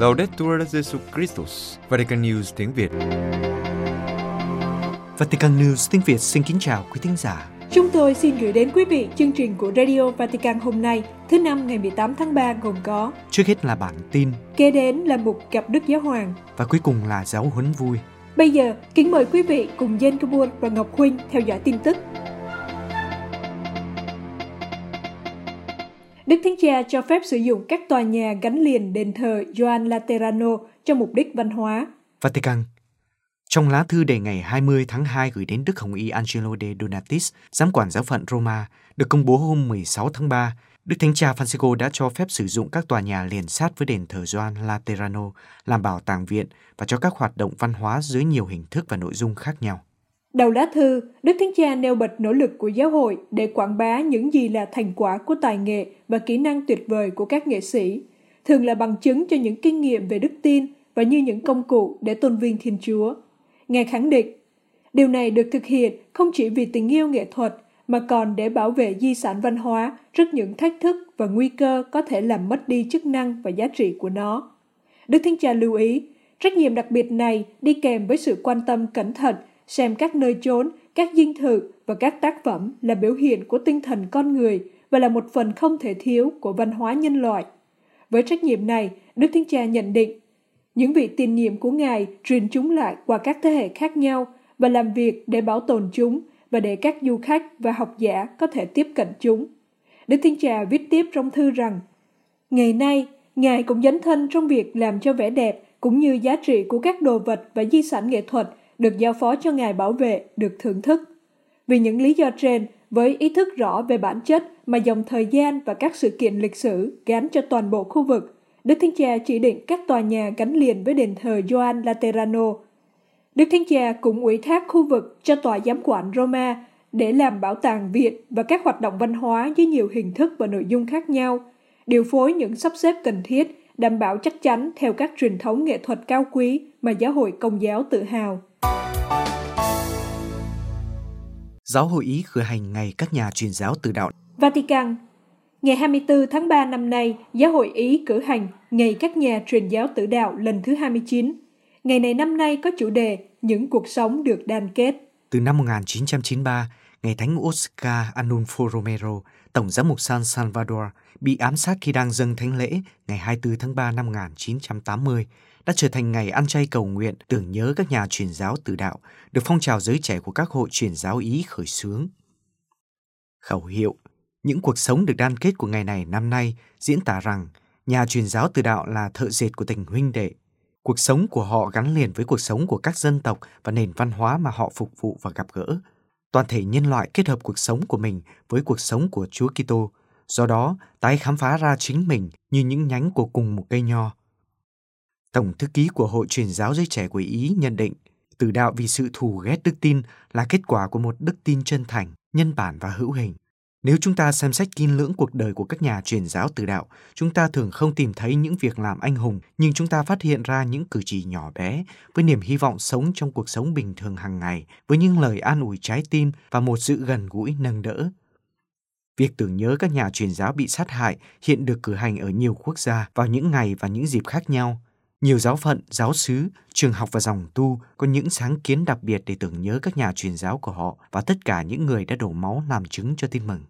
Laudetur Jesu Christus, Vatican News tiếng Việt. Vatican News tiếng Việt xin kính chào quý thính giả. Chúng tôi xin gửi đến quý vị chương trình của Radio Vatican hôm nay, thứ năm ngày 18 tháng 3 gồm có Trước hết là bản tin Kế đến là mục gặp Đức Giáo Hoàng và cuối cùng là giáo huấn vui. Bây giờ, kính mời quý vị cùng Jen Kabul và Ngọc Huynh theo dõi tin tức. Đức Thánh Cha cho phép sử dụng các tòa nhà gắn liền đền thờ Gioan Laterano cho mục đích văn hóa. Vatican Trong lá thư đề ngày 20 tháng 2 gửi đến Đức Hồng Y Angelo de Donatis, giám quản giáo phận Roma, được công bố hôm 16 tháng 3, Đức Thánh Cha Francisco đã cho phép sử dụng các tòa nhà liền sát với đền thờ Gioan Laterano làm bảo tàng viện và cho các hoạt động văn hóa dưới nhiều hình thức và nội dung khác nhau. Đầu lá thư, Đức Thánh Cha nêu bật nỗ lực của giáo hội để quảng bá những gì là thành quả của tài nghệ và kỹ năng tuyệt vời của các nghệ sĩ, thường là bằng chứng cho những kinh nghiệm về đức tin và như những công cụ để tôn vinh Thiên Chúa. Ngài khẳng định, điều này được thực hiện không chỉ vì tình yêu nghệ thuật mà còn để bảo vệ di sản văn hóa trước những thách thức và nguy cơ có thể làm mất đi chức năng và giá trị của nó. Đức Thánh Cha lưu ý, trách nhiệm đặc biệt này đi kèm với sự quan tâm cẩn thận xem các nơi chốn, các dinh thự và các tác phẩm là biểu hiện của tinh thần con người và là một phần không thể thiếu của văn hóa nhân loại. Với trách nhiệm này, Đức Thánh Cha nhận định, những vị tiền nhiệm của Ngài truyền chúng lại qua các thế hệ khác nhau và làm việc để bảo tồn chúng và để các du khách và học giả có thể tiếp cận chúng. Đức Thánh Cha viết tiếp trong thư rằng, Ngày nay, Ngài cũng dấn thân trong việc làm cho vẻ đẹp cũng như giá trị của các đồ vật và di sản nghệ thuật được giao phó cho Ngài bảo vệ được thưởng thức. Vì những lý do trên, với ý thức rõ về bản chất mà dòng thời gian và các sự kiện lịch sử gắn cho toàn bộ khu vực, Đức Thánh Cha chỉ định các tòa nhà gắn liền với đền thờ Gioan Laterano. Đức Thánh Cha cũng ủy thác khu vực cho tòa giám quản Roma để làm bảo tàng viện và các hoạt động văn hóa với nhiều hình thức và nội dung khác nhau, điều phối những sắp xếp cần thiết, đảm bảo chắc chắn theo các truyền thống nghệ thuật cao quý mà giáo hội công giáo tự hào. Giáo hội Ý khởi hành ngày các nhà truyền giáo từ đạo. Vatican Ngày 24 tháng 3 năm nay, Giáo hội Ý cử hành Ngày các nhà truyền giáo tử đạo lần thứ 29. Ngày này năm nay có chủ đề Những cuộc sống được đan kết. Từ năm 1993, ngày Thánh Oscar Anulfo Romero, Tổng giám mục San Salvador, bị ám sát khi đang dâng thánh lễ ngày 24 tháng 3 năm 1980, đã trở thành ngày ăn chay cầu nguyện tưởng nhớ các nhà truyền giáo tử đạo, được phong trào giới trẻ của các hội truyền giáo Ý khởi xướng. Khẩu hiệu Những cuộc sống được đan kết của ngày này năm nay diễn tả rằng nhà truyền giáo tử đạo là thợ dệt của tình huynh đệ. Cuộc sống của họ gắn liền với cuộc sống của các dân tộc và nền văn hóa mà họ phục vụ và gặp gỡ. Toàn thể nhân loại kết hợp cuộc sống của mình với cuộc sống của Chúa Kitô, do đó tái khám phá ra chính mình như những nhánh của cùng một cây nho. Tổng thư ký của Hội truyền giáo giới trẻ của Ý nhận định, tử đạo vì sự thù ghét đức tin là kết quả của một đức tin chân thành, nhân bản và hữu hình. Nếu chúng ta xem xét kỹ lưỡng cuộc đời của các nhà truyền giáo tử đạo, chúng ta thường không tìm thấy những việc làm anh hùng, nhưng chúng ta phát hiện ra những cử chỉ nhỏ bé với niềm hy vọng sống trong cuộc sống bình thường hàng ngày, với những lời an ủi trái tim và một sự gần gũi nâng đỡ. Việc tưởng nhớ các nhà truyền giáo bị sát hại hiện được cử hành ở nhiều quốc gia vào những ngày và những dịp khác nhau. Nhiều giáo phận, giáo sứ, trường học và dòng tu có những sáng kiến đặc biệt để tưởng nhớ các nhà truyền giáo của họ và tất cả những người đã đổ máu làm chứng cho tin mừng.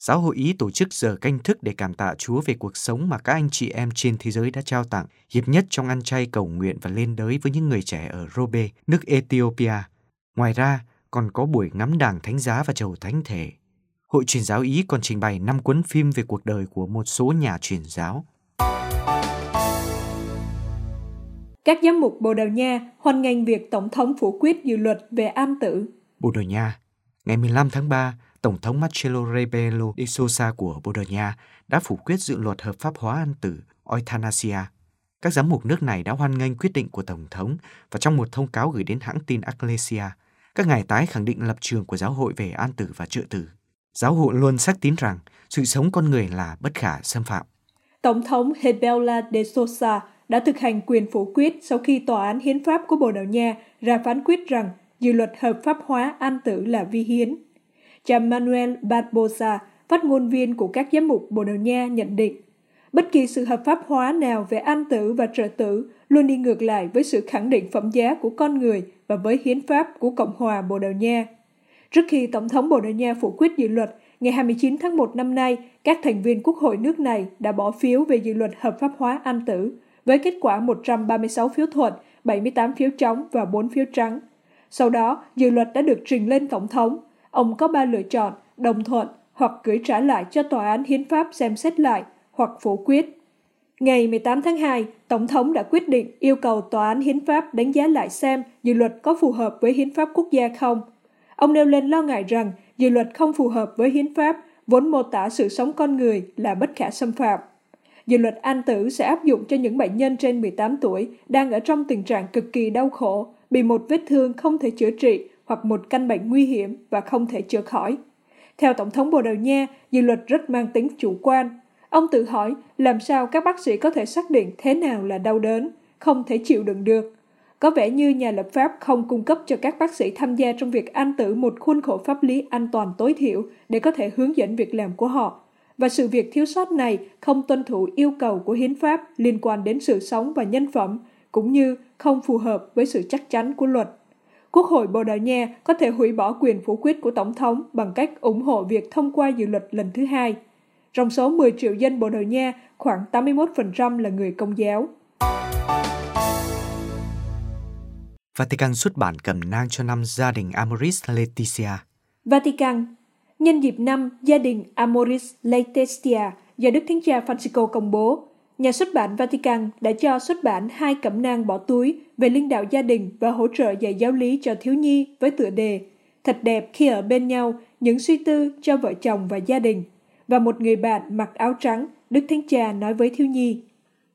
Giáo hội Ý tổ chức giờ canh thức để cảm tạ Chúa về cuộc sống mà các anh chị em trên thế giới đã trao tặng, hiệp nhất trong ăn chay cầu nguyện và lên đới với những người trẻ ở Robe, nước Ethiopia. Ngoài ra, còn có buổi ngắm đàng thánh giá và chầu thánh thể. Hội truyền giáo Ý còn trình bày 5 cuốn phim về cuộc đời của một số nhà truyền giáo. Các giám mục Bồ Đào Nha hoan nghênh việc Tổng thống phủ quyết dự luật về an tử. Bồ Đào Nha Ngày 15 tháng 3, Tổng thống Marcelo Rebelo de Sousa của Bồ Đào Nha đã phủ quyết dự luật hợp pháp hóa an tử euthanasia. Các giám mục nước này đã hoan nghênh quyết định của Tổng thống và trong một thông cáo gửi đến hãng tin Ecclesia, các ngài tái khẳng định lập trường của giáo hội về an tử và trợ tử. Giáo hội luôn xác tín rằng sự sống con người là bất khả xâm phạm. Tổng thống Rebelo de Sousa đã thực hành quyền phủ quyết sau khi Tòa án Hiến pháp của Bồ Đào Nha ra phán quyết rằng dự luật hợp pháp hóa an tử là vi hiến. Cha Manuel Barbosa, phát ngôn viên của các giám mục Bồ Đào Nha nhận định, Bất kỳ sự hợp pháp hóa nào về an tử và trợ tử luôn đi ngược lại với sự khẳng định phẩm giá của con người và với hiến pháp của Cộng hòa Bồ Đào Nha. Trước khi Tổng thống Bồ Đào Nha phủ quyết dự luật, ngày 29 tháng 1 năm nay, các thành viên quốc hội nước này đã bỏ phiếu về dự luật hợp pháp hóa an tử, với kết quả 136 phiếu thuận, 78 phiếu trống và 4 phiếu trắng. Sau đó, dự luật đã được trình lên Tổng thống. Ông có ba lựa chọn, đồng thuận hoặc gửi trả lại cho Tòa án Hiến pháp xem xét lại hoặc phủ quyết. Ngày 18 tháng 2, Tổng thống đã quyết định yêu cầu Tòa án Hiến pháp đánh giá lại xem dự luật có phù hợp với Hiến pháp quốc gia không. Ông nêu lên lo ngại rằng dự luật không phù hợp với Hiến pháp, vốn mô tả sự sống con người là bất khả xâm phạm. Dự luật an tử sẽ áp dụng cho những bệnh nhân trên 18 tuổi đang ở trong tình trạng cực kỳ đau khổ, bị một vết thương không thể chữa trị hoặc một căn bệnh nguy hiểm và không thể chữa khỏi. Theo Tổng thống Bồ Đào Nha, dự luật rất mang tính chủ quan. Ông tự hỏi làm sao các bác sĩ có thể xác định thế nào là đau đớn, không thể chịu đựng được. Có vẻ như nhà lập pháp không cung cấp cho các bác sĩ tham gia trong việc an tử một khuôn khổ pháp lý an toàn tối thiểu để có thể hướng dẫn việc làm của họ. Và sự việc thiếu sót này không tuân thủ yêu cầu của hiến pháp liên quan đến sự sống và nhân phẩm, cũng như không phù hợp với sự chắc chắn của luật. Quốc hội Bồ Đào Nha có thể hủy bỏ quyền phủ quyết của Tổng thống bằng cách ủng hộ việc thông qua dự luật lần thứ hai. Trong số 10 triệu dân Bồ Đào Nha, khoảng 81% là người công giáo. Vatican xuất bản cẩm nang cho năm gia đình Amoris Laetitia. Vatican Nhân dịp năm gia đình Amoris Laetitia do Đức Thánh Cha Francisco công bố, nhà xuất bản Vatican đã cho xuất bản hai cẩm nang bỏ túi về linh đạo gia đình và hỗ trợ dạy giáo lý cho thiếu nhi với tựa đề Thật đẹp khi ở bên nhau, những suy tư cho vợ chồng và gia đình. Và một người bạn mặc áo trắng, Đức Thánh Cha nói với thiếu nhi.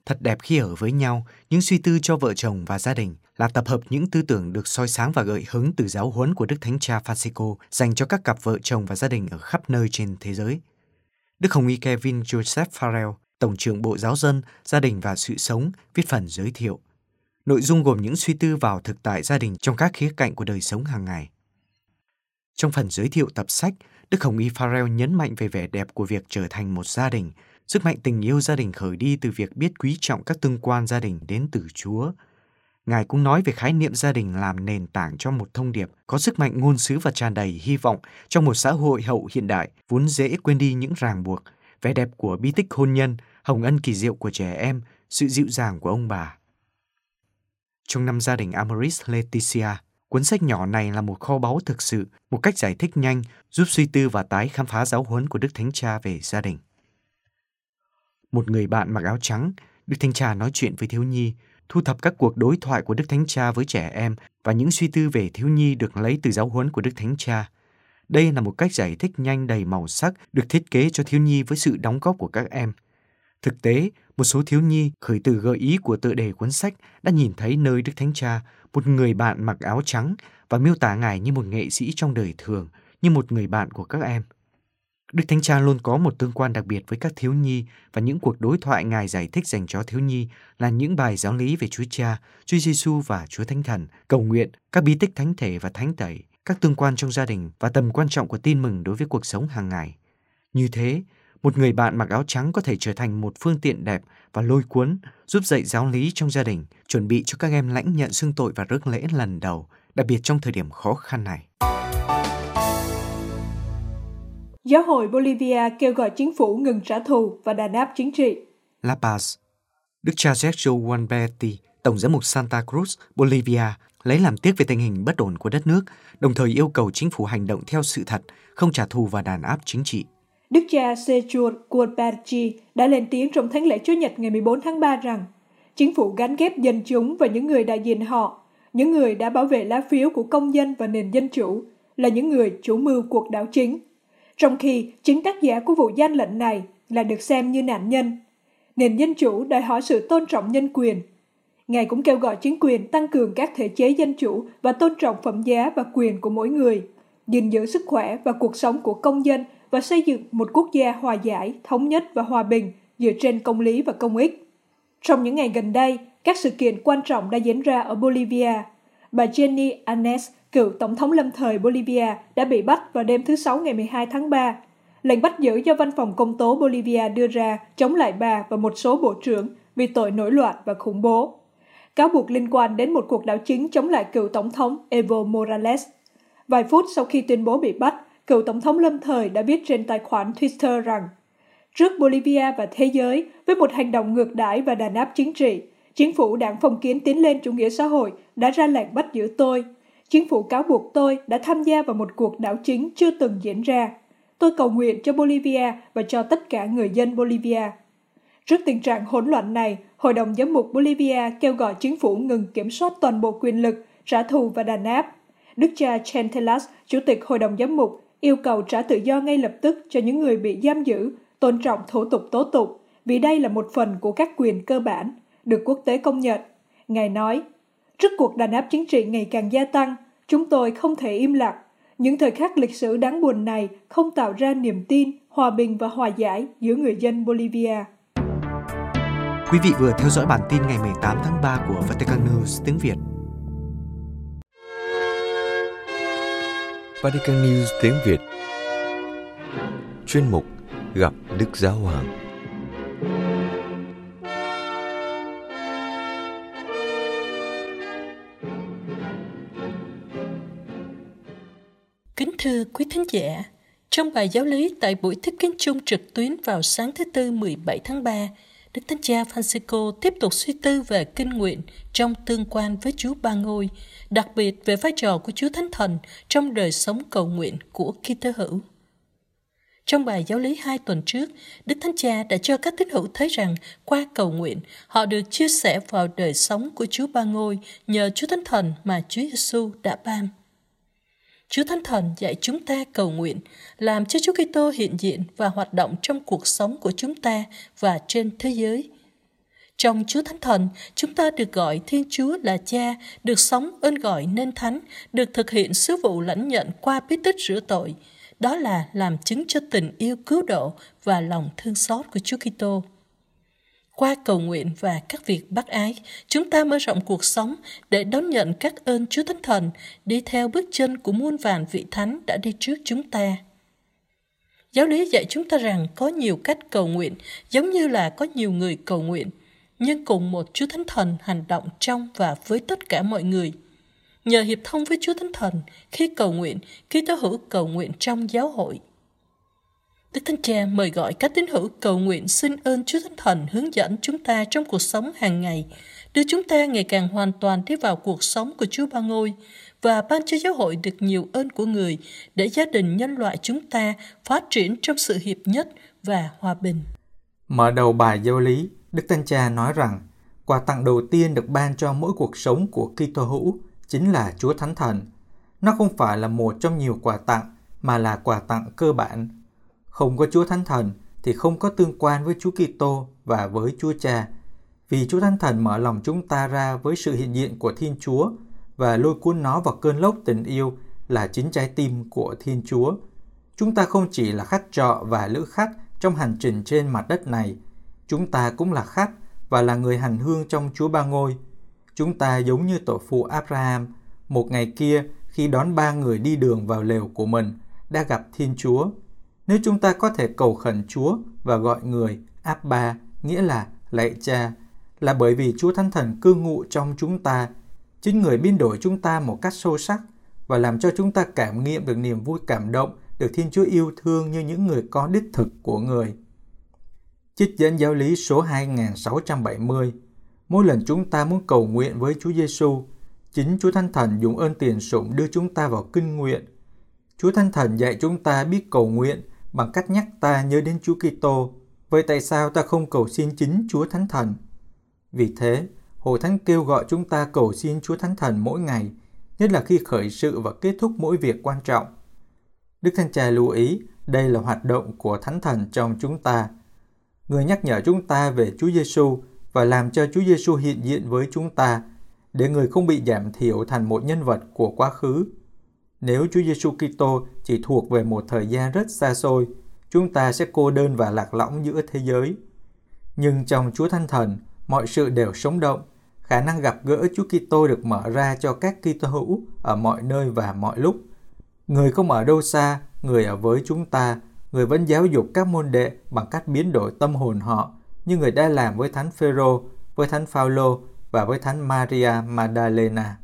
Thật đẹp khi ở với nhau, những suy tư cho vợ chồng và gia đình là tập hợp những tư tưởng được soi sáng và gợi hứng từ giáo huấn của Đức Thánh Cha Francisco dành cho các cặp vợ chồng và gia đình ở khắp nơi trên thế giới. Đức Hồng Y Kevin Joseph Farrell, Tổng trưởng Bộ Giáo dân, Gia đình và Sự sống, viết phần giới thiệu. Nội dung gồm những suy tư vào thực tại gia đình trong các khía cạnh của đời sống hàng ngày. Trong phần giới thiệu tập sách, Đức Hồng Y Farrell nhấn mạnh về vẻ đẹp của việc trở thành một gia đình, sức mạnh tình yêu gia đình khởi đi từ việc biết quý trọng các tương quan gia đình đến từ Chúa. Ngài cũng nói về khái niệm gia đình làm nền tảng cho một thông điệp có sức mạnh ngôn sứ và tràn đầy hy vọng trong một xã hội hậu hiện đại vốn dễ quên đi những ràng buộc, vẻ đẹp của bi tích hôn nhân, hồng ân kỳ diệu của trẻ em, sự dịu dàng của ông bà. Trong năm gia đình Amoris Laetitia, cuốn sách nhỏ này là một kho báu thực sự, một cách giải thích nhanh, giúp suy tư và tái khám phá giáo huấn của Đức Thánh Cha về gia đình. Một người bạn mặc áo trắng, Đức Thánh Cha nói chuyện với thiếu nhi, thu thập các cuộc đối thoại của Đức Thánh Cha với trẻ em và những suy tư về thiếu nhi được lấy từ giáo huấn của Đức Thánh Cha. Đây là một cách giải thích nhanh đầy màu sắc được thiết kế cho thiếu nhi với sự đóng góp của các em. Thực tế, một số thiếu nhi khởi từ gợi ý của tựa đề cuốn sách đã nhìn thấy nơi Đức Thánh Cha, một người bạn mặc áo trắng và miêu tả ngài như một nghệ sĩ trong đời thường, như một người bạn của các em. Đức Thánh Cha luôn có một tương quan đặc biệt với các thiếu nhi và những cuộc đối thoại Ngài giải thích dành cho thiếu nhi là những bài giáo lý về Chúa Cha, Chúa Giêsu và Chúa Thánh Thần, cầu nguyện, các bí tích thánh thể và thánh tẩy, các tương quan trong gia đình và tầm quan trọng của tin mừng đối với cuộc sống hàng ngày. Như thế, một người bạn mặc áo trắng có thể trở thành một phương tiện đẹp và lôi cuốn, giúp dạy giáo lý trong gia đình, chuẩn bị cho các em lãnh nhận xưng tội và rước lễ lần đầu, đặc biệt trong thời điểm khó khăn này. Giáo hội Bolivia kêu gọi chính phủ ngừng trả thù và đàn áp chính trị. La Paz Đức cha Sergio Juanberti, Tổng giám mục Santa Cruz, Bolivia, lấy làm tiếc về tình hình bất ổn của đất nước, đồng thời yêu cầu chính phủ hành động theo sự thật, không trả thù và đàn áp chính trị. Đức cha Sergio Juanberti đã lên tiếng trong thánh lễ Chúa Nhật ngày 14 tháng 3 rằng chính phủ gắn ghép dân chúng và những người đại diện họ, những người đã bảo vệ lá phiếu của công dân và nền dân chủ, là những người chủ mưu cuộc đảo chính trong khi chính tác giả của vụ gian lận này là được xem như nạn nhân. Nền dân chủ đòi hỏi sự tôn trọng nhân quyền. Ngài cũng kêu gọi chính quyền tăng cường các thể chế dân chủ và tôn trọng phẩm giá và quyền của mỗi người, gìn giữ sức khỏe và cuộc sống của công dân và xây dựng một quốc gia hòa giải, thống nhất và hòa bình dựa trên công lý và công ích. Trong những ngày gần đây, các sự kiện quan trọng đã diễn ra ở Bolivia. Bà Jenny Anes cựu Tổng thống lâm thời Bolivia đã bị bắt vào đêm thứ Sáu ngày 12 tháng 3. Lệnh bắt giữ do văn phòng công tố Bolivia đưa ra chống lại bà và một số bộ trưởng vì tội nổi loạn và khủng bố. Cáo buộc liên quan đến một cuộc đảo chính chống lại cựu tổng thống Evo Morales. Vài phút sau khi tuyên bố bị bắt, cựu tổng thống lâm thời đã viết trên tài khoản Twitter rằng Trước Bolivia và thế giới, với một hành động ngược đãi và đàn áp chính trị, chính phủ đảng phong kiến tiến lên chủ nghĩa xã hội đã ra lệnh bắt giữ tôi. Chính phủ cáo buộc tôi đã tham gia vào một cuộc đảo chính chưa từng diễn ra. Tôi cầu nguyện cho Bolivia và cho tất cả người dân Bolivia. Trước tình trạng hỗn loạn này, Hội đồng Giám mục Bolivia kêu gọi chính phủ ngừng kiểm soát toàn bộ quyền lực, trả thù và đàn áp. Đức cha Chantelas, Chủ tịch Hội đồng Giám mục, yêu cầu trả tự do ngay lập tức cho những người bị giam giữ, tôn trọng thủ tục tố tụng, vì đây là một phần của các quyền cơ bản, được quốc tế công nhận. Ngài nói, trước cuộc đàn áp chính trị ngày càng gia tăng, chúng tôi không thể im lặng. Những thời khắc lịch sử đáng buồn này không tạo ra niềm tin, hòa bình và hòa giải giữa người dân Bolivia. Quý vị vừa theo dõi bản tin ngày 18 tháng 3 của Vatican News tiếng Việt. Vatican News tiếng Việt Chuyên mục Gặp Đức Giáo Hoàng thưa quý thính giả, trong bài giáo lý tại buổi thuyết kiến chung trực tuyến vào sáng thứ Tư 17 tháng 3, Đức Thánh Cha Francisco tiếp tục suy tư về kinh nguyện trong tương quan với Chúa Ba Ngôi, đặc biệt về vai trò của Chúa Thánh Thần trong đời sống cầu nguyện của Kitô hữu. Trong bài giáo lý hai tuần trước, Đức Thánh Cha đã cho các tín hữu thấy rằng qua cầu nguyện, họ được chia sẻ vào đời sống của Chúa Ba Ngôi nhờ Chúa Thánh Thần mà Chúa Giêsu đã ban. Chúa Thánh Thần dạy chúng ta cầu nguyện, làm cho Chúa Kitô hiện diện và hoạt động trong cuộc sống của chúng ta và trên thế giới. Trong Chúa Thánh Thần, chúng ta được gọi Thiên Chúa là Cha, được sống ơn gọi nên Thánh, được thực hiện sứ vụ lãnh nhận qua bí tích rửa tội. Đó là làm chứng cho tình yêu cứu độ và lòng thương xót của Chúa Kitô. Qua cầu nguyện và các việc bác ái, chúng ta mở rộng cuộc sống để đón nhận các ơn Chúa Thánh Thần, đi theo bước chân của muôn vàn vị thánh đã đi trước chúng ta. Giáo lý dạy chúng ta rằng có nhiều cách cầu nguyện, giống như là có nhiều người cầu nguyện, nhưng cùng một Chúa Thánh Thần hành động trong và với tất cả mọi người. Nhờ hiệp thông với Chúa Thánh Thần, khi cầu nguyện, khi tớ hữu cầu nguyện trong giáo hội – Đức Thánh Cha mời gọi các tín hữu cầu nguyện xin ơn Chúa Thánh Thần hướng dẫn chúng ta trong cuộc sống hàng ngày, đưa chúng ta ngày càng hoàn toàn đi vào cuộc sống của Chúa Ba Ngôi và ban cho giáo hội được nhiều ơn của người để gia đình nhân loại chúng ta phát triển trong sự hiệp nhất và hòa bình. Mở đầu bài giáo lý, Đức Thánh Cha nói rằng quà tặng đầu tiên được ban cho mỗi cuộc sống của Kitô hữu chính là Chúa Thánh Thần. Nó không phải là một trong nhiều quà tặng mà là quà tặng cơ bản không có Chúa Thánh Thần thì không có tương quan với Chúa Kitô và với Chúa Cha. Vì Chúa Thánh Thần mở lòng chúng ta ra với sự hiện diện của Thiên Chúa và lôi cuốn nó vào cơn lốc tình yêu là chính trái tim của Thiên Chúa. Chúng ta không chỉ là khách trọ và lữ khách trong hành trình trên mặt đất này, chúng ta cũng là khách và là người hành hương trong Chúa Ba Ngôi. Chúng ta giống như tổ phụ Abraham, một ngày kia khi đón ba người đi đường vào lều của mình, đã gặp Thiên Chúa nếu chúng ta có thể cầu khẩn Chúa và gọi người Abba, nghĩa là lạy cha, là bởi vì Chúa Thánh Thần cư ngụ trong chúng ta, chính người biến đổi chúng ta một cách sâu sắc và làm cho chúng ta cảm nghiệm được niềm vui cảm động được Thiên Chúa yêu thương như những người con đích thực của người. Trích dẫn giáo lý số 2670 Mỗi lần chúng ta muốn cầu nguyện với Chúa Giêsu, chính Chúa Thánh Thần dùng ơn tiền sủng đưa chúng ta vào kinh nguyện. Chúa Thánh Thần dạy chúng ta biết cầu nguyện bằng cách nhắc ta nhớ đến Chúa Kitô. Vậy tại sao ta không cầu xin chính Chúa Thánh Thần? Vì thế, Hội Thánh kêu gọi chúng ta cầu xin Chúa Thánh Thần mỗi ngày, nhất là khi khởi sự và kết thúc mỗi việc quan trọng. Đức Thánh Cha lưu ý, đây là hoạt động của Thánh Thần trong chúng ta. Người nhắc nhở chúng ta về Chúa Giêsu và làm cho Chúa Giêsu hiện diện với chúng ta, để người không bị giảm thiểu thành một nhân vật của quá khứ nếu Chúa Giêsu Kitô chỉ thuộc về một thời gian rất xa xôi, chúng ta sẽ cô đơn và lạc lõng giữa thế giới. Nhưng trong Chúa Thánh Thần, mọi sự đều sống động, khả năng gặp gỡ Chúa Kitô được mở ra cho các Kitô hữu ở mọi nơi và mọi lúc. Người không ở đâu xa, người ở với chúng ta, người vẫn giáo dục các môn đệ bằng cách biến đổi tâm hồn họ, như người đã làm với Thánh Phêrô, với Thánh Phaolô và với Thánh Maria Magdalena.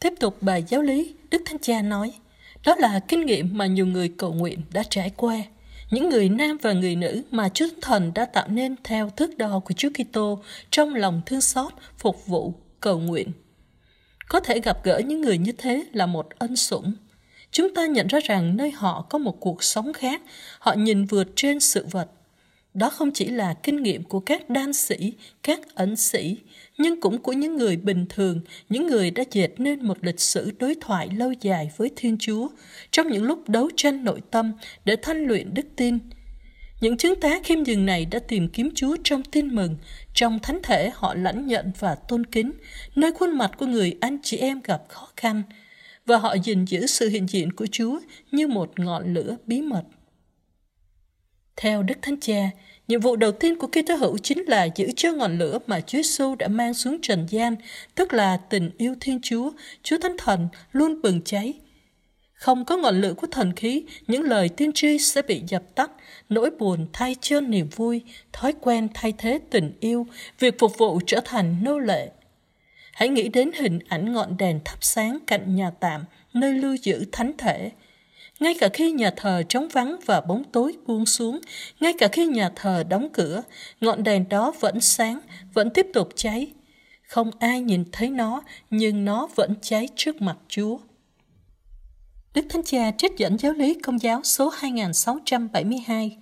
Tiếp tục bài giáo lý, Đức Thánh Cha nói, đó là kinh nghiệm mà nhiều người cầu nguyện đã trải qua. Những người nam và người nữ mà Chúa Thần đã tạo nên theo thước đo của Chúa Kitô trong lòng thương xót, phục vụ, cầu nguyện. Có thể gặp gỡ những người như thế là một ân sủng. Chúng ta nhận ra rằng nơi họ có một cuộc sống khác, họ nhìn vượt trên sự vật. Đó không chỉ là kinh nghiệm của các đan sĩ, các ẩn sĩ, nhưng cũng của những người bình thường, những người đã dệt nên một lịch sử đối thoại lâu dài với Thiên Chúa trong những lúc đấu tranh nội tâm để thanh luyện đức tin. Những chứng tá khiêm nhường này đã tìm kiếm Chúa trong tin mừng, trong thánh thể họ lãnh nhận và tôn kính, nơi khuôn mặt của người anh chị em gặp khó khăn, và họ gìn giữ sự hiện diện của Chúa như một ngọn lửa bí mật. Theo Đức Thánh Cha, nhiệm vụ đầu tiên của Kitô hữu chính là giữ cho ngọn lửa mà Chúa Giêsu đã mang xuống trần gian, tức là tình yêu Thiên Chúa, Chúa Thánh Thần luôn bừng cháy. Không có ngọn lửa của thần khí, những lời tiên tri sẽ bị dập tắt, nỗi buồn thay cho niềm vui, thói quen thay thế tình yêu, việc phục vụ trở thành nô lệ. Hãy nghĩ đến hình ảnh ngọn đèn thắp sáng cạnh nhà tạm, nơi lưu giữ thánh thể – ngay cả khi nhà thờ trống vắng và bóng tối buông xuống, ngay cả khi nhà thờ đóng cửa, ngọn đèn đó vẫn sáng, vẫn tiếp tục cháy. Không ai nhìn thấy nó, nhưng nó vẫn cháy trước mặt Chúa. Đức Thánh Cha trích dẫn giáo lý công giáo số 2672.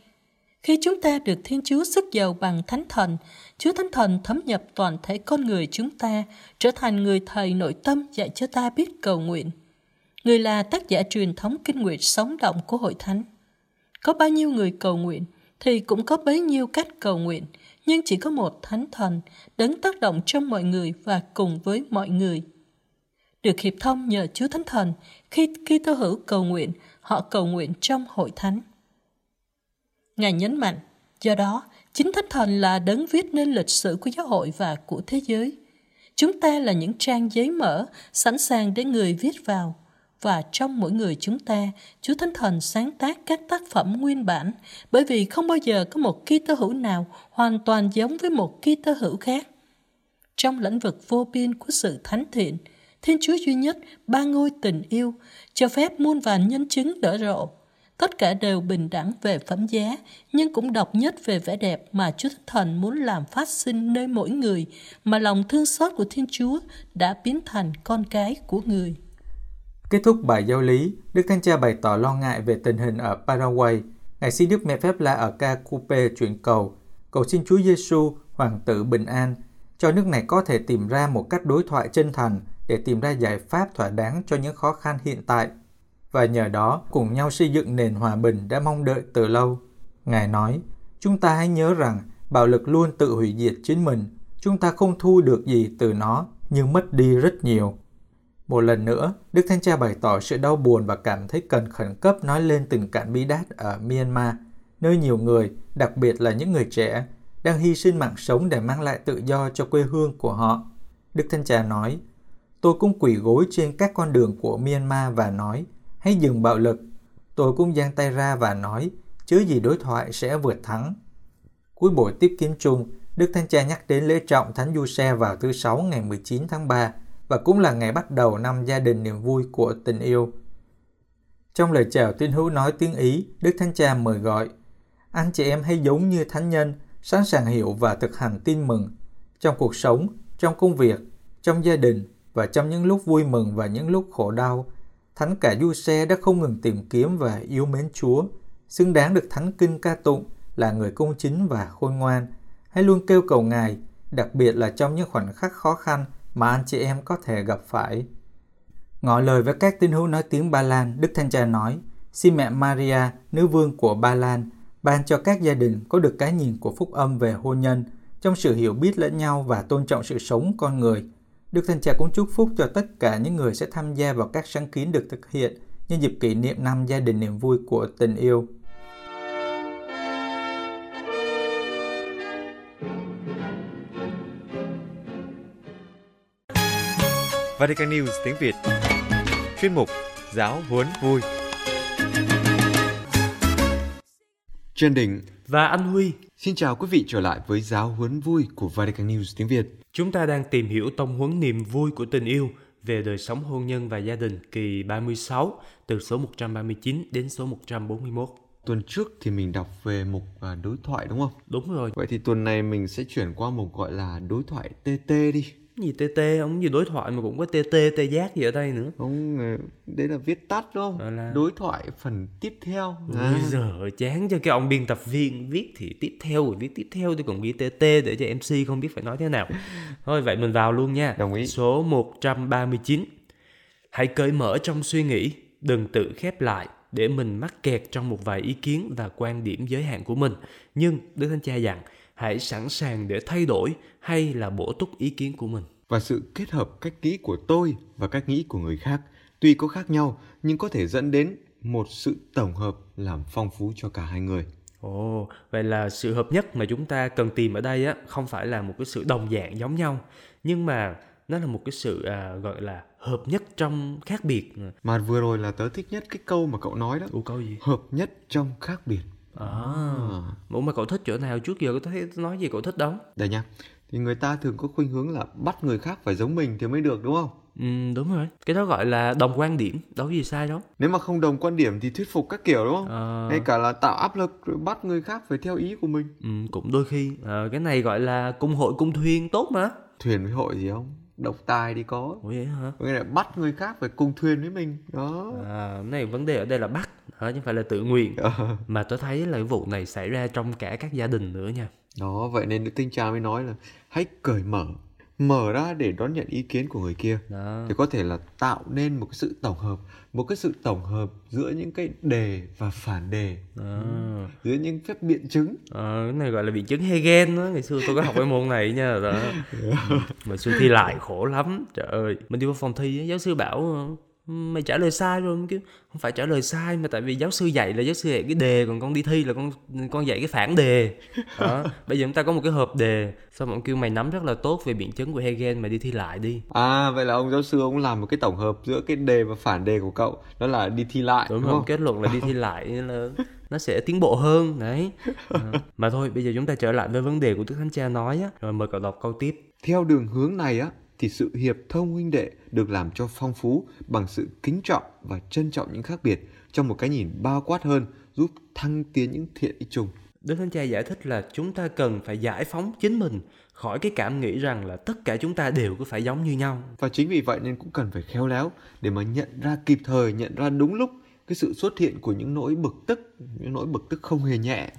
Khi chúng ta được Thiên Chúa sức giàu bằng Thánh Thần, Chúa Thánh Thần thấm nhập toàn thể con người chúng ta, trở thành người thầy nội tâm dạy cho ta biết cầu nguyện. Người là tác giả truyền thống kinh nguyện sống động của hội thánh. Có bao nhiêu người cầu nguyện thì cũng có bấy nhiêu cách cầu nguyện, nhưng chỉ có một thánh thần đấng tác động trong mọi người và cùng với mọi người. Được hiệp thông nhờ Chúa Thánh Thần, khi khi tơ hữu cầu nguyện, họ cầu nguyện trong hội thánh. Ngài nhấn mạnh, do đó, chính Thánh Thần là đấng viết nên lịch sử của giáo hội và của thế giới. Chúng ta là những trang giấy mở, sẵn sàng để người viết vào và trong mỗi người chúng ta, Chúa Thánh Thần sáng tác các tác phẩm nguyên bản, bởi vì không bao giờ có một ký tơ hữu nào hoàn toàn giống với một ký tơ hữu khác. Trong lĩnh vực vô biên của sự thánh thiện, Thiên Chúa duy nhất, ba ngôi tình yêu, cho phép muôn vàn nhân chứng đỡ rộ. Tất cả đều bình đẳng về phẩm giá, nhưng cũng độc nhất về vẻ đẹp mà Chúa Thánh Thần muốn làm phát sinh nơi mỗi người, mà lòng thương xót của Thiên Chúa đã biến thành con cái của người. Kết thúc bài giáo lý, Đức Thánh Cha bày tỏ lo ngại về tình hình ở Paraguay. Ngài xin Đức Mẹ Phép La ở ca Cupe chuyển cầu, cầu xin Chúa Giêsu Hoàng tử bình an, cho nước này có thể tìm ra một cách đối thoại chân thành để tìm ra giải pháp thỏa đáng cho những khó khăn hiện tại và nhờ đó cùng nhau xây dựng nền hòa bình đã mong đợi từ lâu. Ngài nói, chúng ta hãy nhớ rằng bạo lực luôn tự hủy diệt chính mình. Chúng ta không thu được gì từ nó, nhưng mất đi rất nhiều. Một lần nữa, Đức Thánh Cha bày tỏ sự đau buồn và cảm thấy cần khẩn cấp nói lên tình cảnh bi đát ở Myanmar, nơi nhiều người, đặc biệt là những người trẻ, đang hy sinh mạng sống để mang lại tự do cho quê hương của họ. Đức Thánh Cha nói, Tôi cũng quỳ gối trên các con đường của Myanmar và nói, hãy dừng bạo lực. Tôi cũng giang tay ra và nói, chứ gì đối thoại sẽ vượt thắng. Cuối buổi tiếp kiến chung, Đức Thánh Cha nhắc đến lễ trọng Thánh Du Xe vào thứ Sáu ngày 19 tháng 3 và cũng là ngày bắt đầu năm gia đình niềm vui của tình yêu. Trong lời chào tin hữu nói tiếng Ý, Đức Thánh Cha mời gọi anh chị em hãy giống như thánh nhân, sẵn sàng hiểu và thực hành tin mừng trong cuộc sống, trong công việc, trong gia đình và trong những lúc vui mừng và những lúc khổ đau. Thánh cả du xe đã không ngừng tìm kiếm và yêu mến Chúa, xứng đáng được thánh kinh ca tụng là người công chính và khôn ngoan. Hãy luôn kêu cầu Ngài, đặc biệt là trong những khoảnh khắc khó khăn mà anh chị em có thể gặp phải. Ngỏ lời với các tín hữu nói tiếng Ba Lan, Đức Thanh Cha nói, xin mẹ Maria, nữ vương của Ba Lan, ban cho các gia đình có được cái nhìn của phúc âm về hôn nhân, trong sự hiểu biết lẫn nhau và tôn trọng sự sống con người. Đức Thanh Cha cũng chúc phúc cho tất cả những người sẽ tham gia vào các sáng kiến được thực hiện nhân dịp kỷ niệm năm gia đình niềm vui của tình yêu. Vatican News tiếng Việt Chuyên mục Giáo huấn vui Trần Đình và anh Huy. Xin chào quý vị trở lại với giáo huấn vui của Vatican News tiếng Việt. Chúng ta đang tìm hiểu tông huấn niềm vui của tình yêu về đời sống hôn nhân và gia đình kỳ 36 từ số 139 đến số 141. Tuần trước thì mình đọc về mục à, đối thoại đúng không? Đúng rồi. Vậy thì tuần này mình sẽ chuyển qua mục gọi là đối thoại TT đi. Gì TT, ông gì đối thoại mà cũng có TT, tê giác gì ở đây nữa. Ông ờ, đấy là viết tắt đúng không? Là- Đối thoại phần tiếp theo. À. Ôi giời, chán cho cái ông biên tập viên viết thì tiếp theo rồi viết tiếp theo thì còn ghi TT để cho MC không biết phải nói thế nào. Thôi vậy mình vào luôn nha. Đồng ý. Số 139. Hãy cởi mở trong suy nghĩ, đừng tự khép lại để mình mắc kẹt trong một vài ý kiến và quan điểm giới hạn của mình. Nhưng Đức Thánh Cha dặn, hãy sẵn sàng để thay đổi hay là bổ túc ý kiến của mình. Và sự kết hợp cách nghĩ của tôi và cách nghĩ của người khác tuy có khác nhau nhưng có thể dẫn đến một sự tổng hợp làm phong phú cho cả hai người. Ồ, vậy là sự hợp nhất mà chúng ta cần tìm ở đây á không phải là một cái sự đồng dạng giống nhau, nhưng mà nó là một cái sự à, gọi là hợp nhất trong khác biệt. Mà vừa rồi là tớ thích nhất cái câu mà cậu nói đó. Ủa câu gì? Hợp nhất trong khác biệt. À, ủa mà cậu thích chỗ nào? Trước giờ có thấy nói gì cậu thích đâu? Đây nha. Thì người ta thường có khuynh hướng là bắt người khác phải giống mình thì mới được đúng không? Ừ, đúng rồi. Cái đó gọi là đồng quan điểm, đâu có gì sai đâu. Nếu mà không đồng quan điểm thì thuyết phục các kiểu đúng không? Ờ. Ngay cả là tạo áp lực rồi bắt người khác phải theo ý của mình. Ừ, cũng đôi khi ờ, cái này gọi là cung hội cung thuyền tốt mà. Thuyền với hội gì không? Độc tài đi có. Ủa vậy hả? Có nghĩa là bắt người khác phải cùng thuyền với mình. Đó. À, này vấn đề ở đây là bắt, hả, chứ phải là tự nguyện. Ờ. Mà tôi thấy là cái vụ này xảy ra trong cả các gia đình nữa nha. Đó, vậy nên Đức Tinh Cha mới nói là hãy cởi mở, mở ra để đón nhận ý kiến của người kia. Đó. Thì có thể là tạo nên một cái sự tổng hợp, một cái sự tổng hợp giữa những cái đề và phản đề, À. giữa những phép biện chứng. Ờ, cái này gọi là biện chứng Hegel đó ngày xưa tôi có học cái môn này nha đó mà xưa thi lại khổ lắm trời ơi mình đi vào phòng thi giáo sư bảo mày trả lời sai rồi kêu không phải trả lời sai mà tại vì giáo sư dạy là giáo sư dạy cái đề còn con đi thi là con con dạy cái phản đề. Đó bây giờ chúng ta có một cái hộp đề xong ông kêu mày nắm rất là tốt về biện chứng của Hegel mà đi thi lại đi. À, vậy là ông giáo sư ông làm một cái tổng hợp giữa cái đề và phản đề của cậu, đó là đi thi lại, đúng đúng, không không? kết luận là đi thi lại là nó sẽ tiến bộ hơn đấy. Ờ, mà thôi bây giờ chúng ta trở lại với vấn đề của Đức Thánh Cha nói á. Rồi mời cậu đọc câu tiếp. Theo đường hướng này á, thì sự hiệp thông huynh đệ được làm cho phong phú bằng sự kính trọng và trân trọng những khác biệt trong một cái nhìn bao quát hơn, giúp thăng tiến những thiện ích chung. Đức Thánh Cha giải thích là chúng ta cần phải giải phóng chính mình khỏi cái cảm nghĩ rằng là tất cả chúng ta đều cứ phải giống như nhau. Và chính vì vậy nên cũng cần phải khéo léo để mà nhận ra kịp thời, nhận ra đúng lúc cái sự xuất hiện của những nỗi bực tức, những nỗi bực tức không hề nhẹ,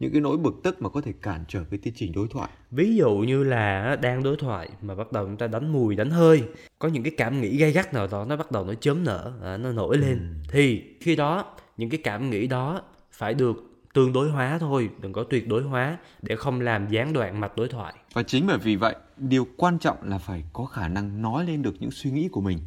những cái nỗi bực tức mà có thể cản trở cái tiến trình đối thoại. Ví dụ như là đang đối thoại mà bắt đầu chúng ta đánh mùi, đánh hơi, có những cái cảm nghĩ gay gắt nào đó nó bắt đầu nó chớm nở, à, nó nổi lên. Thì khi đó những cái cảm nghĩ đó phải được tương đối hóa thôi, đừng có tuyệt đối hóa để không làm gián đoạn mạch đối thoại. Và chính bởi vì vậy, điều quan trọng là phải có khả năng nói lên được những suy nghĩ của mình.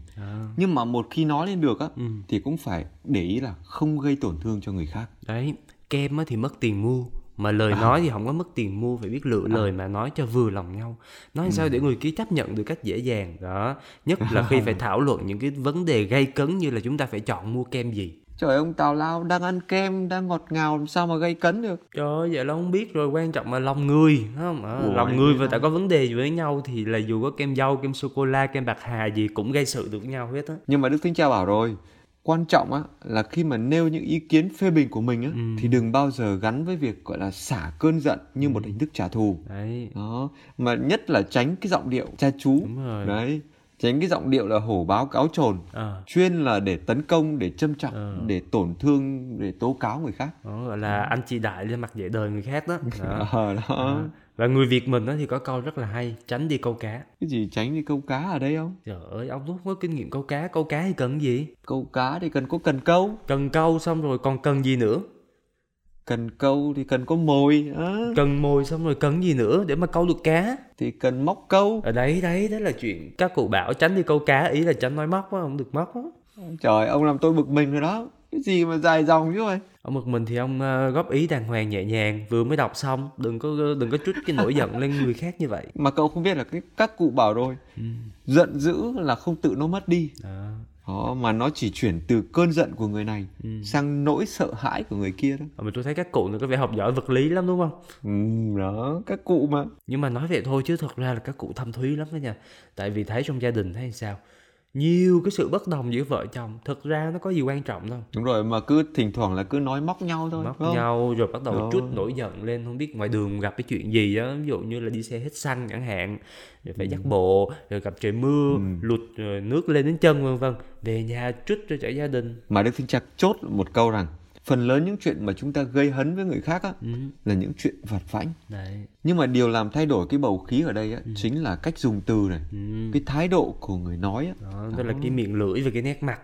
Nhưng mà một khi nói lên được á, thì cũng phải để ý là không gây tổn thương cho người khác. Đấy, kem á thì mất tiền mua mà lời nói thì không có mất tiền mua phải biết lựa lời mà nói cho vừa lòng nhau. Nói làm sao để người kia chấp nhận được cách dễ dàng đó. Nhất là khi phải thảo luận những cái vấn đề gây cấn như là chúng ta phải chọn mua kem gì Trời ông Tào Lao đang ăn kem, đang ngọt ngào làm sao mà gây cấn được. trời ơi vậy là không biết rồi quan trọng là lòng người đúng không à, Ủa, lòng người và đã có vấn đề gì với nhau thì là dù có kem dâu kem sô cô la kem bạc hà gì cũng gây sự được với nhau hết á Nhưng mà Đức Thánh Cha bảo rồi, quan trọng á là khi mà nêu những ý kiến phê bình của mình á thì đừng bao giờ gắn với việc gọi là xả cơn giận như một hình thức trả thù. đấy Đó, mà nhất là tránh cái giọng điệu cha chú. Đúng rồi. Đấy, tránh cái giọng điệu là hổ báo cáo trồn. Ờ. Chuyên là để tấn công, để châm trọng, Ờ. để tổn thương, để tố cáo người khác. đó gọi là anh chị đại lên mặt dạy đời người khác đó, đó. Ờ, đó. và người việt mình đó thì có câu rất là hay tránh đi câu cá Cái gì tránh đi câu cá ở đây không? Trời ơi, ông không có kinh nghiệm câu cá, câu cá thì cần gì? Câu cá thì cần có cần câu, Cần câu xong rồi còn cần gì nữa? Cần câu thì cần có mồi, á. Cần mồi xong rồi cần gì nữa để mà câu được cá? thì cần móc câu. Ở đấy, đấy, đó là chuyện các cụ bảo tránh đi câu cá, ý là tránh nói móc á, không được móc á. Trời, ông làm tôi bực mình rồi đó. Cái gì mà dài dòng chứ mày? Ở mực mình thì ông ờ, góp ý đàng hoàng nhẹ nhàng, vừa mới đọc xong, đừng có đừng có trút cái nỗi giận lên người khác như vậy. Mà cậu không biết là cái các cụ bảo rồi. Giận dữ là không tự nó mất đi. Đó. Đó mà nó chỉ chuyển từ cơn giận của người này Ừ. sang nỗi sợ hãi của người kia đó. Ờ, mà tôi thấy các cụ này có vẻ học giỏi vật lý lắm đúng không? Ừ, đó các cụ mà. Nhưng mà nói vậy thôi chứ thật ra là các cụ thâm thúy lắm đó nha. Tại vì thấy trong gia đình thấy sao nhiều cái sự bất đồng giữa vợ chồng thực ra nó có gì quan trọng đâu. Đúng rồi mà cứ thỉnh thoảng là cứ nói móc nhau thôi móc nhau rồi bắt đầu Đó. chút nổi giận lên không biết ngoài đường gặp cái chuyện gì á ví dụ như là đi xe hết xăng chẳng hạn rồi phải dắt bộ rồi gặp trời mưa lụt rồi nước lên đến chân vân vân. Về nhà chút cho cả gia đình. Mà đức thánh cha chốt một câu rằng phần lớn những chuyện mà chúng ta gây hấn với người khác á, ừ. là những chuyện vặt vãnh đấy nhưng mà điều làm thay đổi cái bầu khí ở đây á, chính là cách dùng từ này ừ. cái thái độ của người nói á. đó đó là cái miệng lưỡi và cái nét mặt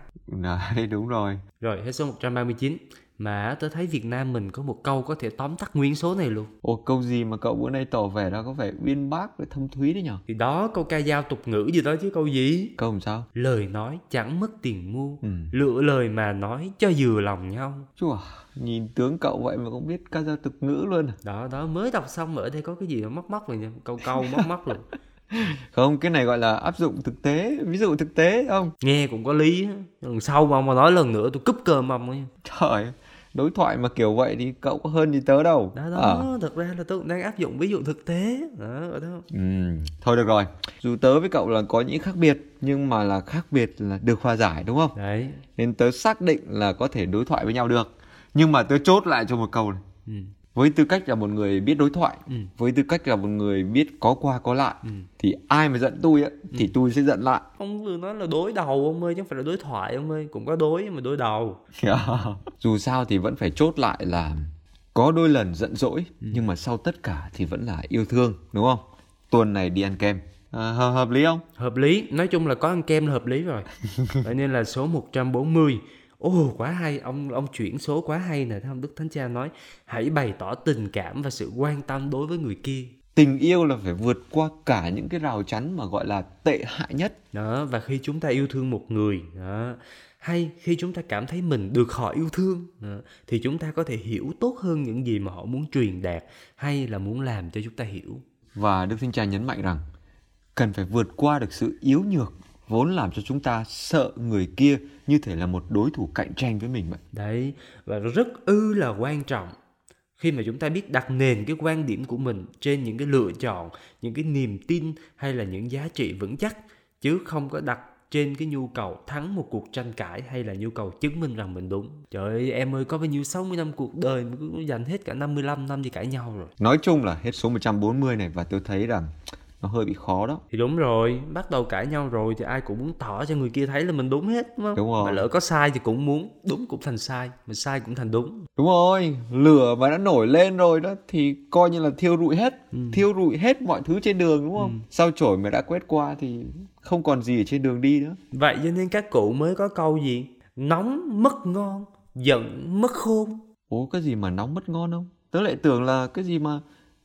đấy đúng rồi rồi hết số 139 mà tớ thấy Việt Nam mình có một câu có thể tóm tắt nguyên số này luôn. Ồ câu gì mà cậu bữa nay tỏ vẻ ra có vẻ uyên bác với thâm thúy đấy nhở? Thì đó câu ca dao tục ngữ gì đó chứ câu gì? Câu làm sao? Lời nói chẳng mất tiền mua Ừ. lựa lời mà nói cho vừa lòng nhau. Chua nhìn tướng cậu vậy mà cũng biết ca dao tục ngữ luôn à? Đó đó mới đọc xong ở đây có cái gì mà móc móc rồi nha câu câu móc móc rồi. Không cái này gọi là áp dụng thực tế Ví dụ thực tế không? Nghe cũng có lý lần sau mà ông mà nói lần nữa tôi cúp cơm ông ấy Trời đối thoại mà kiểu vậy thì cậu có hơn gì tớ đâu. Đó đó Ờ. thật ra là tôi cũng đang áp dụng ví dụ thực tế. Đó, đó Ừm, Thôi được rồi. Dù tớ với cậu là có những khác biệt Nhưng mà là khác biệt là được hòa giải đúng không? Đấy. Nên tớ xác định là có thể đối thoại với nhau được. Nhưng mà tớ chốt lại cho một câu này. Ừ. với tư cách là một người biết đối thoại Ừ. với tư cách là một người biết có qua có lại thì ai mà giận tôi á thì tôi sẽ giận lại. Ông vừa nói là đối đầu ông ơi chứ không phải là đối thoại ông ơi. Cũng có đối mà đối đầu. Dù sao thì vẫn phải chốt lại là có đôi lần giận dỗi nhưng mà sau tất cả thì vẫn là yêu thương đúng không? Tuần này đi ăn kem. À, hợp, hợp lý không? Hợp lý. Nói chung là có ăn kem là hợp lý rồi. Vậy nên là số 140 Ồ quá hay. Ông ông chuyển số quá hay nè. Thấy không Đức Thánh Cha nói hãy bày tỏ tình cảm và sự quan tâm đối với người kia. Tình yêu là phải vượt qua cả những cái rào chắn mà gọi là tệ hại nhất. Đó và khi chúng ta yêu thương một người đó hay khi chúng ta cảm thấy mình được họ yêu thương đó, thì chúng ta có thể hiểu tốt hơn những gì mà họ muốn truyền đạt hay là muốn làm cho chúng ta hiểu. Và đức thánh cha nhấn mạnh rằng cần phải vượt qua được sự yếu nhược vốn làm cho chúng ta sợ người kia như thể là một đối thủ cạnh tranh với mình vậy. Đấy và rất ư là quan trọng. Khi mà chúng ta biết đặt nền cái quan điểm của mình trên những cái lựa chọn những cái niềm tin hay là những giá trị vững chắc chứ không có đặt trên cái nhu cầu thắng một cuộc tranh cãi hay là nhu cầu chứng minh rằng mình đúng. Trời ơi em ơi có bao nhiêu 60 năm cuộc đời mà cứ dành hết cả 55 năm đi cãi nhau rồi. Nói chung là hết số 140 này và tôi thấy rằng nó hơi bị khó đó. thì đúng rồi bắt đầu cãi nhau rồi thì ai cũng muốn tỏ cho người kia thấy là mình đúng hết đúng không Đúng rồi. mà lỡ có sai thì cũng muốn đúng cũng thành sai mà sai cũng thành đúng Đúng rồi, lửa mà đã nổi lên rồi đó thì coi như là thiêu rụi hết, thiêu rụi hết mọi thứ trên đường đúng không? Sao chổi mà đã quét qua thì không còn gì ở trên đường đi nữa. Vậy cho nên các cụ mới có câu gì? Nóng mất ngon, giận mất khôn. Ủa cái gì mà nóng mất ngon không? Tớ lại tưởng là cái gì mà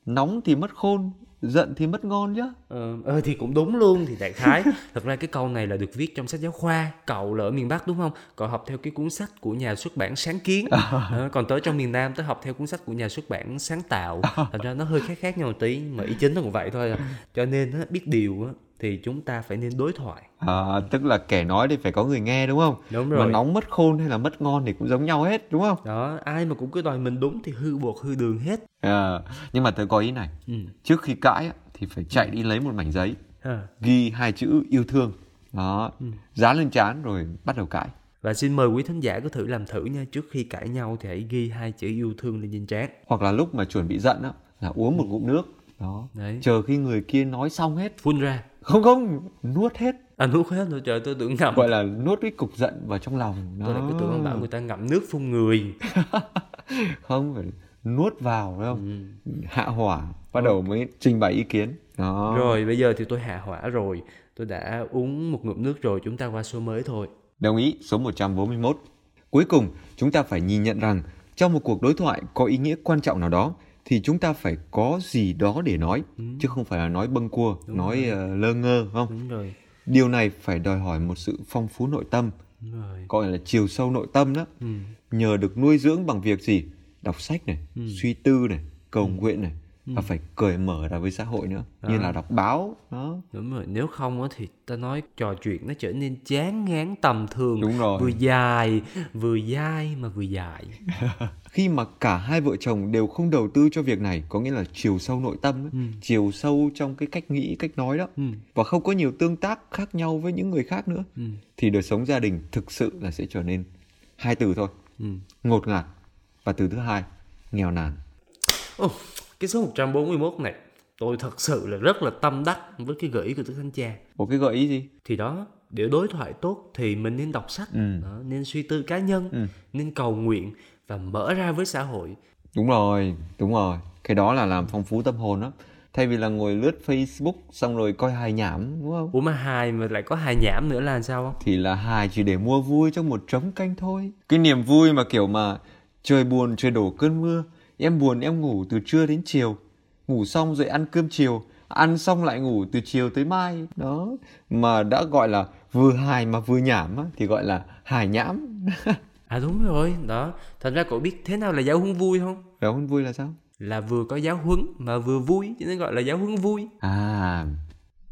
nóng thì mất khôn, giận thì mất ngon chứ. Ờ, ờ thì cũng đúng luôn thì đại khái. Thật ra cái câu này là được viết trong sách giáo khoa cậu là ở miền bắc đúng không? Cậu học theo cái cuốn sách của nhà xuất bản sáng kiến. Ờ, còn tới trong miền nam tớ học theo cuốn sách của nhà xuất bản sáng tạo. Thành ra nó hơi khác khác nhau một tí mà ý chính nó cũng vậy thôi à. cho nên á, biết điều á, thì chúng ta phải nên đối thoại À, tức là kẻ nói thì phải có người nghe đúng không? Đúng Mà rồi. nóng mất khôn hay là mất ngon thì cũng giống nhau hết đúng không? đó ai mà cũng cứ đòi mình đúng thì hư bột hư đường hết À, nhưng mà tớ có ý này, ừ. trước khi cãi thì phải chạy đi lấy một mảnh giấy, ha. ghi hai chữ yêu thương. Đó, dán lên trán rồi bắt đầu cãi. Và xin mời quý thính giả có thử làm thử nha Trước khi cãi nhau thì hãy ghi hai chữ yêu thương lên trên trán Hoặc là lúc mà chuẩn bị giận á, là uống một ngụm nước. Đó, Đấy. chờ khi người kia nói xong hết. Phun ra Không không, nuốt hết. À nuốt hết rồi trời tôi tưởng ngậm Gọi là nuốt cái cục giận vào trong lòng. Tôi lại cứ tưởng bảo người ta ngậm nước phun người Không, phải nuốt vào phải không? Hạ hỏa, bắt đầu mới trình bày ý kiến. Đó. Rồi bây giờ thì tôi hạ hỏa rồi Tôi đã uống một ngụm nước rồi Chúng ta qua số mới thôi Đồng ý, số 141. Cuối cùng, chúng ta phải nhìn nhận rằng trong một cuộc đối thoại có ý nghĩa quan trọng nào đó thì chúng ta phải có gì đó để nói, chứ không phải là nói bâng cua, nói ờ, lơ ngơ, không? Đúng rồi Điều này phải đòi hỏi một sự phong phú nội tâm, Đúng rồi gọi là chiều sâu nội tâm đó. ừ. Nhờ được nuôi dưỡng bằng việc gì? Đọc sách này, suy tư này, cầu nguyện này, và phải cởi mở ra với xã hội nữa. Như là đọc báo đó. Đúng rồi nếu không á thì ta nói trò chuyện nó trở nên chán ngán tầm thường Đúng rồi. vừa dài vừa dai mà vừa dài khi mà cả hai vợ chồng đều không đầu tư cho việc này có nghĩa là chiều sâu nội tâm ấy, chiều sâu trong cái cách nghĩ cách nói đó và không có nhiều tương tác khác nhau với những người khác nữa thì đời sống gia đình thực sự là sẽ trở nên hai từ thôi. Ngột ngạt. Và từ thứ hai nghèo nàn. Ồ, cái số 141 này tôi thật sự là rất là tâm đắc với cái gợi ý của Đức Thánh Cha. Một cái gợi ý gì? Thì đó để đối thoại tốt thì mình nên đọc sách đó, nên suy tư cá nhân nên cầu nguyện và mở ra với xã hội. Đúng rồi đúng rồi. Cái đó là làm phong phú tâm hồn đó thay vì là ngồi lướt Facebook xong rồi coi hài nhảm đúng không? Ủa mà hài mà lại có hài nhảm nữa là sao không? Thì là hài chỉ để mua vui trong một trống canh thôi. Cái niềm vui mà kiểu mà trời buồn trời đổ cơn mưa em buồn em ngủ từ trưa đến chiều. Ngủ xong rồi ăn cơm chiều. Ăn xong lại ngủ từ chiều tới mai. Đó. Mà đã gọi là vừa hài mà vừa nhảm á, thì gọi là hài nhảm à đúng rồi. Đó. Thành ra cậu biết thế nào là giáo huấn vui không? Giáo huấn vui là sao? Là vừa có giáo huấn mà vừa vui cho nên gọi là giáo huấn vui. À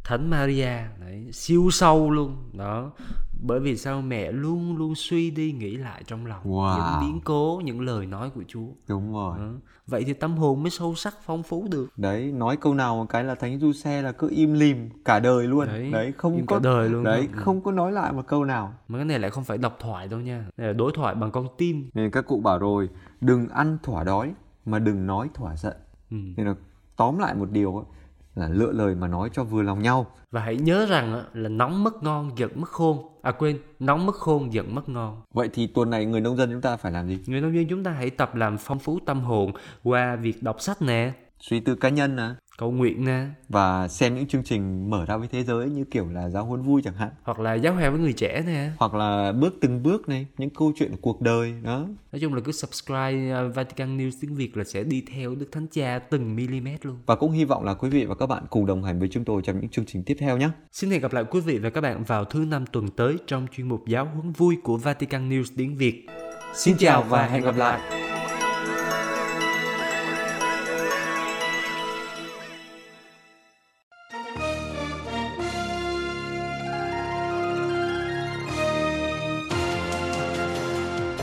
Thánh Maria. Đấy, siêu sâu luôn. Đó. Bởi vì sao? Mẹ luôn luôn suy đi nghĩ lại trong lòng Wow. những biến cố những lời nói của Chúa. Đúng rồi. Đó. vậy thì tâm hồn mới sâu sắc phong phú được. Đấy nói câu nào một cái là thánh du xe là cứ im lìm cả đời luôn. Đấy, đấy, không im có cả đời luôn đấy đó. Không có nói lại một câu nào. Mà cái này lại không phải độc thoại đâu nha. Này là đối thoại bằng con tim. Nên các cụ bảo rồi đừng ăn thỏa đói mà đừng nói thỏa giận. Ừ. nên là tóm lại một điều là lựa lời mà nói cho vừa lòng nhau. Và hãy nhớ rằng là nóng mất ngon giận mất khôn. À quên nóng mất khôn giận mất ngon. Vậy thì tuần này người nông dân chúng ta phải làm gì? Người nông dân chúng ta hãy tập làm phong phú tâm hồn qua việc đọc sách nè. Suy tư cá nhân nè cầu nguyện nè. Và xem những chương trình mở ra với thế giới như kiểu là giáo huấn vui chẳng hạn. Hoặc là giáo hòa với người trẻ nè. Hoặc là bước từng bước này những câu chuyện cuộc đời đó. Nói chung là cứ subscribe uh, Vatican News tiếng Việt là sẽ đi theo Đức Thánh Cha từng mm luôn. Và cũng hy vọng là quý vị và các bạn cùng đồng hành với chúng tôi trong những chương trình tiếp theo nhé. Xin hẹn gặp lại quý vị và các bạn vào thứ năm tuần tới trong chuyên mục giáo huấn vui của Vatican News tiếng Việt. xin chào và hẹn gặp lại